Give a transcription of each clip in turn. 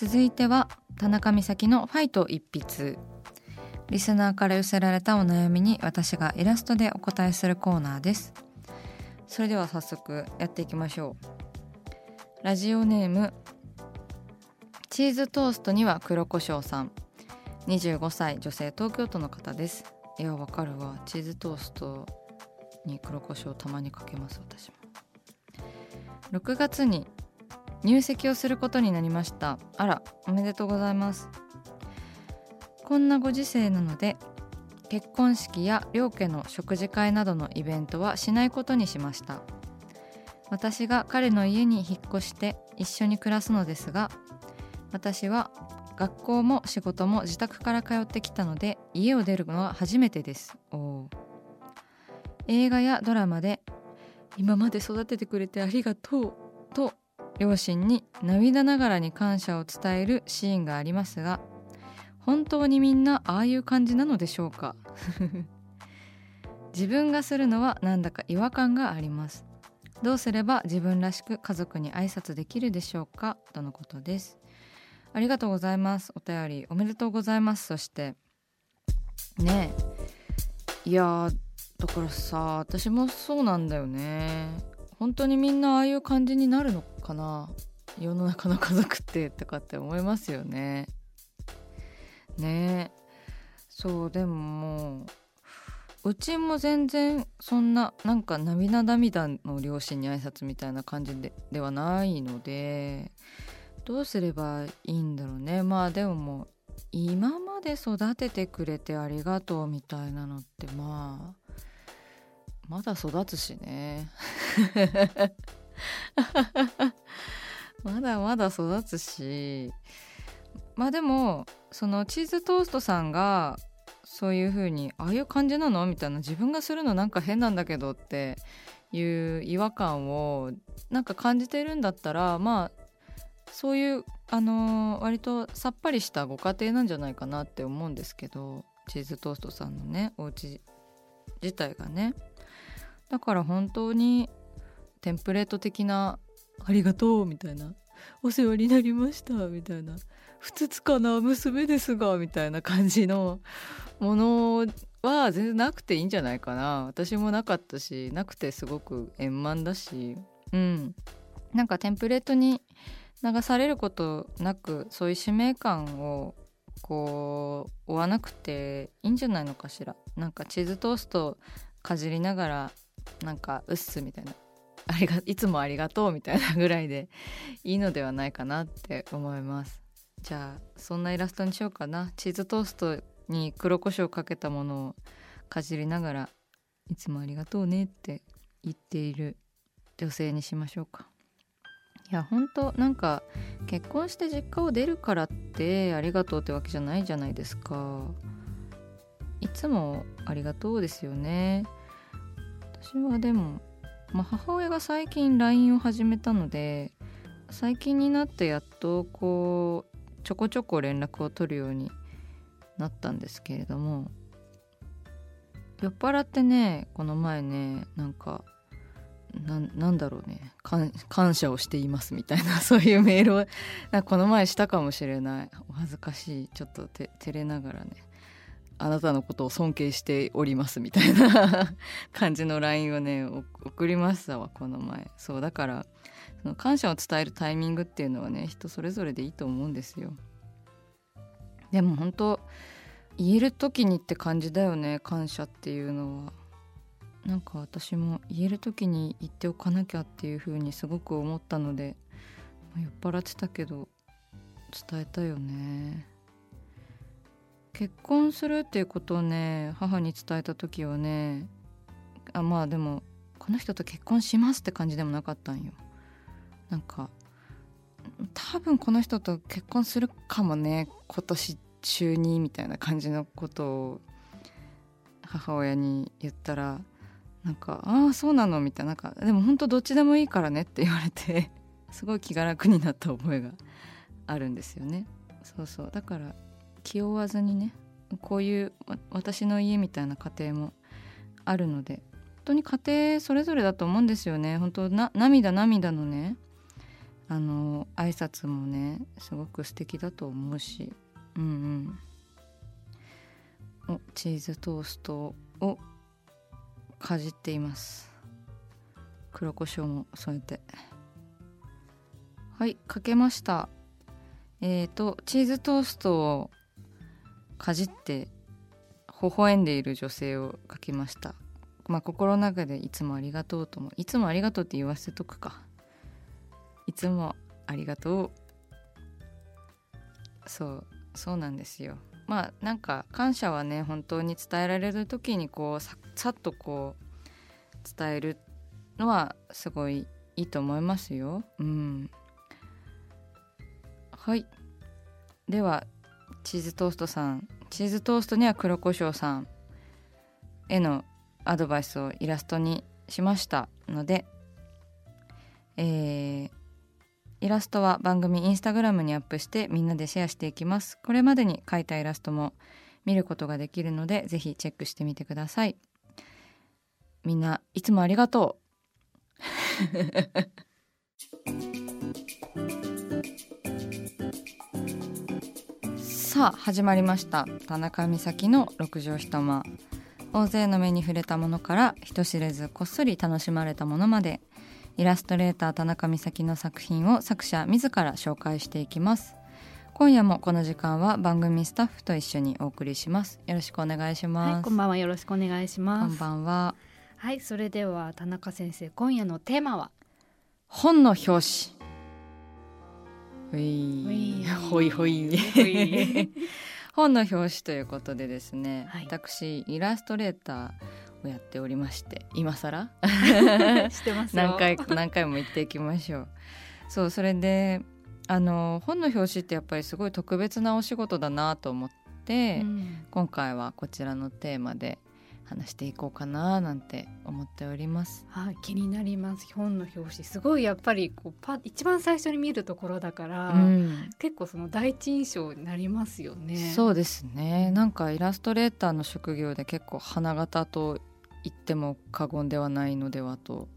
続いては田中美咲のファイト一筆。リスナーから寄せられたお悩みに私がイラストでお答えするコーナーです。それでは早速やっていきましょう。ラジオネームチーズトーストには黒胡椒さん。25歳女性東京都の方です。いやわかるわ。チーズトーストに黒胡椒たまにかけます私も。6月に入籍をすることになりました。あらおめでとうございます。こんなご時世なので結婚式や両家の食事会などのイベントはしないことにしました。私が彼の家に引っ越して一緒に暮らすのですが私は学校も仕事も自宅から通ってきたので家を出るのは初めてです。映画やドラマで今まで育ててくれてありがとうと両親に涙ながらに感謝を伝えるシーンがありますが本当にみんなああいう感じなのでしょうか？自分がするのはなんだか違和感があります。どうすれば自分らしく家族に挨拶できるでしょうか？とのことです。ありがとうございます。お便りおめでとうございます。そしてねえ。いやだからさ私もそうなんだよね。本当にみんなああいう感じになるのかな？世の中の家族ってとかって思いますよね。ね。そうでももううちも全然そんななんか涙涙の両親に挨拶みたいな感じでではないのでどうすればいいんだろうね。まあでももう今まで育ててくれてありがとうみたいなのってまあまだ育つしね。まだまだ育つし。まあでもそのチーズトーストさんがそういう風にああいう感じなの？みたいな自分がするのなんか変なんだけどっていう違和感をなんか感じてるんだったらまあそういうあのー割とさっぱりしたご家庭なんじゃないかなって思うんですけどチーズトーストさんのねお家自体がね。だから本当にテンプレート的な「ありがとう」みたいな「お世話になりました」みたいな「ふつつかな娘ですが」みたいな感じのものは全然なくていいんじゃないかな。私もなかったしなくてすごく円満だし。うん。なんかテンプレートに流されることなくそういう使命感をこう追わなくていいんじゃないのかしら。なんかチーズトーストかじりながらなんか「うっす」みたいな。ありが「いつもありがとう」みたいなぐらいでいいのではないかなって思います。じゃあそんなイラストにしようかな。チーズトーストに黒胡椒かけたものをかじりながら「いつもありがとうね」って言っている女性にしましょうか。いや本当なんか結婚して実家を出るからってありがとうってわけじゃないじゃないですか。いつもありがとうですよね。私はでも、まあ、母親が最近 LINE を始めたので最近になってやっとこうちょこちょこ連絡を取るようになったんですけれども酔っ払ってねこの前ねなんかなんだろうね感謝をしていますみたいな そういうメールをこの前したかもしれない。お恥ずかしい。ちょっと照れながらね。あなたのことを尊敬しておりますみたいな 感じの LINE をね送りましたわこの前。そうだからその感謝を伝えるタイミングっていうのはね人それぞれでいいと思うんですよ。でも本当言える時にって感じだよね感謝っていうのは。なんか私も言える時に言っておかなきゃっていう風にすごく思ったので酔っ払ってたけど伝えたよね。結婚するっていうことをね母に伝えた時はねあまあでもこの人と結婚しますって感じでもなかったんよ。なんか多分この人と結婚するかもね今年中にみたいな感じのことを母親に言ったらなんか「ああそうなの」みたいな。なんかでも本当どっちでもいいからねって言われてすごい気が楽になった覚えがあるんですよね。そうそう。だから気負わずにねこういう私の家みたいな家庭もあるので本当に家庭それぞれだと思うんですよね。本当な涙涙のねあの挨拶もねすごく素敵だと思うし。うんうん。おチーズトーストをかじっています。黒胡椒も添えて。はいかけました。えーとチーズトーストをかじって微笑んでいる女性を描きました。まあ心の中でいつもありがとうともいつもありがとうって言わせとくか。いつもありがとう。そうそうなんですよ。まあなんか感謝はね本当に伝えられる時にこうささっとこう伝えるのはすごいいいと思いますよ。うん。はい。ではチーズトーストさんチーズトーストには黒胡椒さんへのアドバイスをイラストにしましたのでえー、イラストは番組インスタグラムにアップしてみんなでシェアしていきます。これまでに描いたイラストも見ることができるのでぜひチェックしてみてください。みんないつもありがとう。さあ始まりました。田中美咲の六畳一間。大勢の目に触れたものから人知れずこっそり楽しまれたものまでイラストレーター田中美咲の作品を作者自ら紹介していきます。今夜もこの時間は番組スタッフと一緒にお送りします。よろしくお願いします、はい、こんばんは。よろしくお願いします。こんばんは。はいそれでは田中先生今夜のテーマは？本の表紙ほい。ほい。ほい本の表紙ということでですね、はい、私イラストレーターをやっておりまして今更？してます何回何回も言っていきましょう。そうそれであの本の表紙ってやっぱりすごい特別なお仕事だなと思って、うん、今回はこちらのテーマで話していこうかななんて思っております。はい、気になります。本の表紙すごいやっぱりこうパ一番最初に見るところだから、うん、結構その第一印象になりますよね。そうですね。なんかイラストレーターの職業で結構花形と言っても過言ではないのではと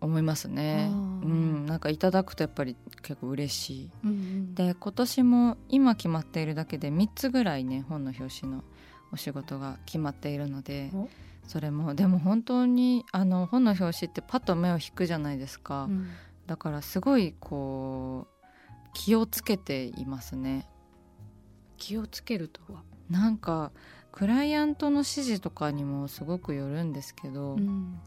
思いますね。うん、なんかいただくとやっぱり結構嬉しい。うんうん、で今年も今決まっているだけで3つぐらいね本の表紙のお仕事が決まっているのでそれもでも本当にあの本の表紙ってパッと目を引くじゃないですか、うん、だからすごいこう気をつけていますね。気をつけるとは？なんかクライアントの指示とかにもすごくよるんですけど、うん、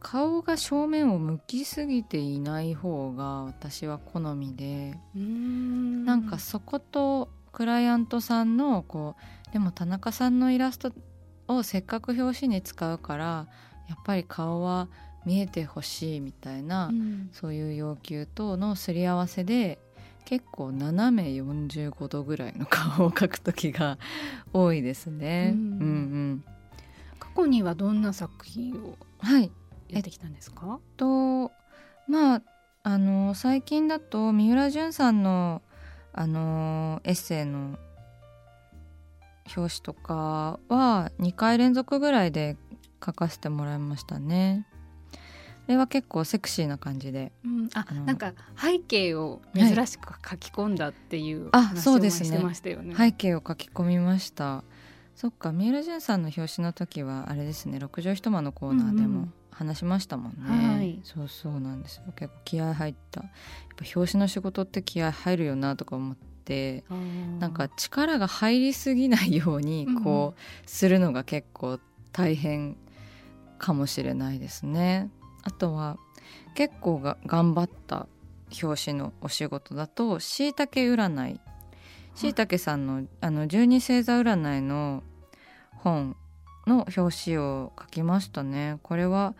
顔が正面を向きすぎていない方が私は好みでん。なんかそことクライアントさんのこうでも田中さんのイラストをせっかく表紙に使うからやっぱり顔は見えてほしいみたいな、うん、そういう要求とのすり合わせで結構斜め45度ぐらいの顔を描く時が 多いですね。うん、うんうん。過去にはどんな作品をやってきたんですか、はい、とまああの最近だと三浦淳さんのあのエッセイの表紙とかは2回連続ぐらいで書かせてもらいましたね。あれは結構セクシーな感じで、うん、あなんか背景を珍しく書き込んだっていう話をしてましたよね。背景を書き込みましたそっか三浦淳さんの表紙の時はあれですね六畳一間のコーナーでも話しましたもんね、うんうん、そうそうなんです。よ結構気合入った。やっぱ表紙の仕事って気合入るよなとか思ってなんか力が入りすぎないようにこうするのが結構大変かもしれないですね。あとは結構が頑張った表紙のお仕事だとしいたけ占いしいたけさんのあの十二星座占いの本の表紙を書きましたね。これは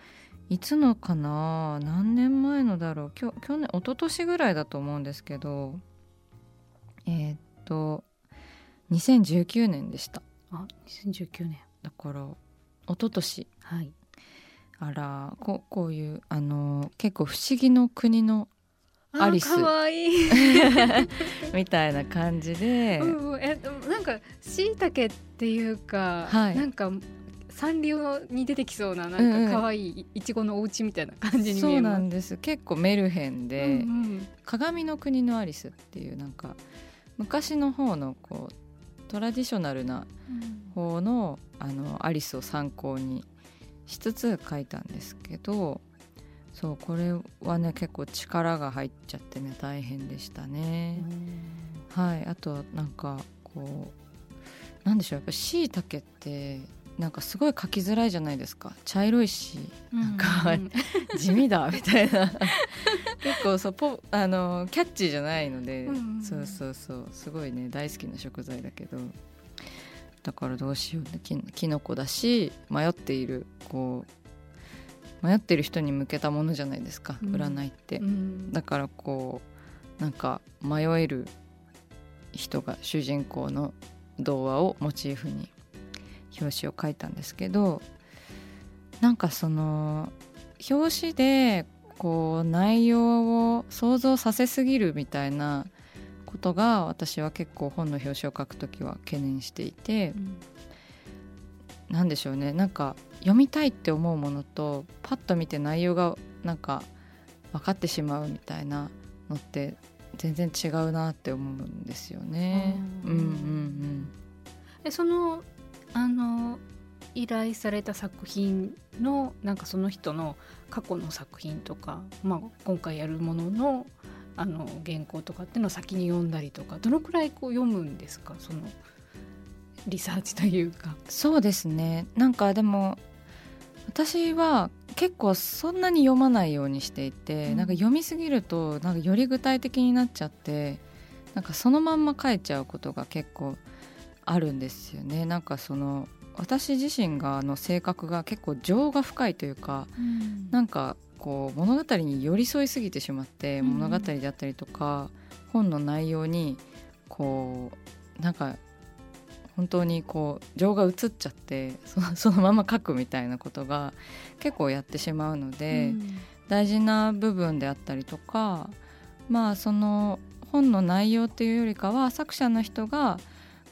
いつのかな？何年前のだろう？去去年一昨年ぐらいだと思うんですけど。えー、っと2019年でした。あ2019年。だから一昨年。はい。あらここういうあの結構不思議の国のアリス。みたいな感じで、うん、えなんかしいたけっていうか、はい、なんかサンリオに出てきそうななんか可愛いいちごのお家みたいな感じにそうなんです。結構メルヘンで、うんうん、鏡の国のアリスっていうなんか昔の方のこうトラディショナルな方の,、あのアリスを参考にしつつ書いたんですけどそうこれはね結構力が入っちゃってね大変でしたね。はいあとなんかこうなんでしょうやっぱしいたけってなんかすごい書きづらいじゃないですか。茶色いしなんか、地味だみたいな。結構そうポあのキャッチーじゃないので、うんうん、そうそうそう。すごいね大好きな食材だけど。だからどうしようききのこだし迷っているこう迷ってる人に向けたものじゃないですか、うん、占いって、うん、だからこうなんか迷える人が主人公の童話をモチーフに表紙を書いたんですけどなんかその表紙でこう内容を想像させすぎるみたいなことが私は結構本の表紙を書くときは懸念していて、うん、何でしょうね。なんか読みたいって思うものとパッと見て内容がなんか分かってしまうみたいなのって全然違うなって思うんですよね。うんうんうん、えそのあの依頼された作品のなんかその人の過去の作品とか、まあ、今回やるもののあの原稿とかっていうのを先に読んだりとかどのくらいこう読むんですか？そのリサーチというか。そうですねなんかでも私は結構そんなに読まないようにしていて、うん、なんか読みすぎるとなんかより具体的になっちゃってなんかそのまんま書いちゃうことが結構あるんですよね。なんかその私自身がの性格が結構情が深いというか、うん、なんかこう物語に寄り添いすぎてしまって、物語であったりとか本の内容にこうなんか本当にこう情が移っちゃって そのまま書くみたいなことが結構やってしまうので、うん、大事な部分であったりとかまあその本の内容っていうよりかは作者の人が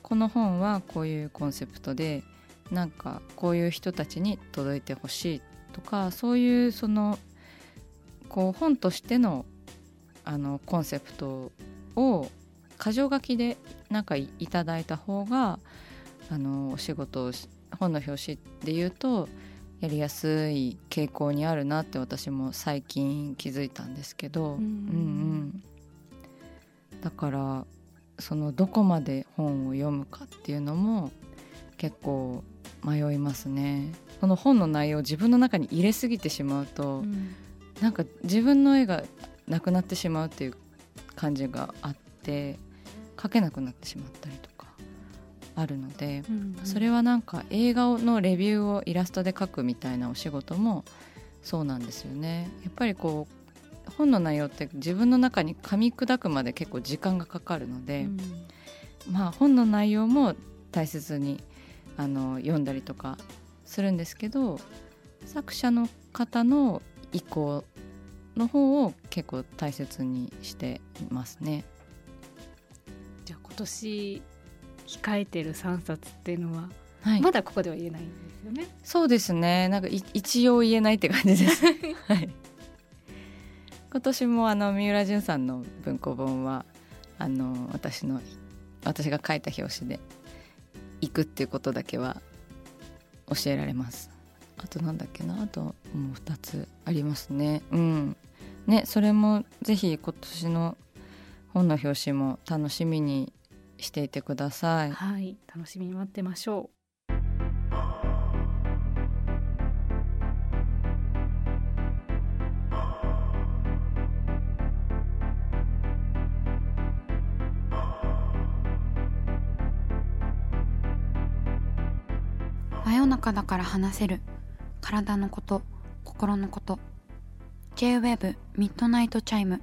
この本はこういうコンセプトでなんかこういう人たちに届いてほしいとかそういうそのこう本としてのあのコンセプトを箇条書きでなんかいただいた方があのお仕事を本の表紙で言うとやりやすい傾向にあるなって私も最近気づいたんですけど、うん、うん、だからそのどこまで本を読むかっていうのも結構迷いますね。その本の内容を自分の中に入れすぎてしまうと、うん、なんか自分の絵がなくなってしまうっていう感じがあって描けなくなってしまったりとかあるので、うんうん、それはなんか映画のレビューをイラストで描くみたいなお仕事もそうなんですよね。やっぱりこう本の内容って自分の中に噛み砕くまで結構時間がかかるので、うん、まあ本の内容も大切にあの読んだりとかするんですけど作者の方の意向の方を結構大切にしていますね。今年控えてる3冊っていうのは、はい、まだここでは言えないんですよね。そうですね。なんか一応言えないって感じです。はい。今年もあの三浦淳さんの文庫本はあの私の私が書いた表紙で行くっていうことだけは教えられます。あとなんだっけな。あともう2つありますね。うん。ねそれもぜひ今年の本の表紙も楽しみにしていてください。はい。楽しみに待ってましょう。真夜中だから話せる。体のこと心のこと。 J-WAVE ミッドナイトチャイム。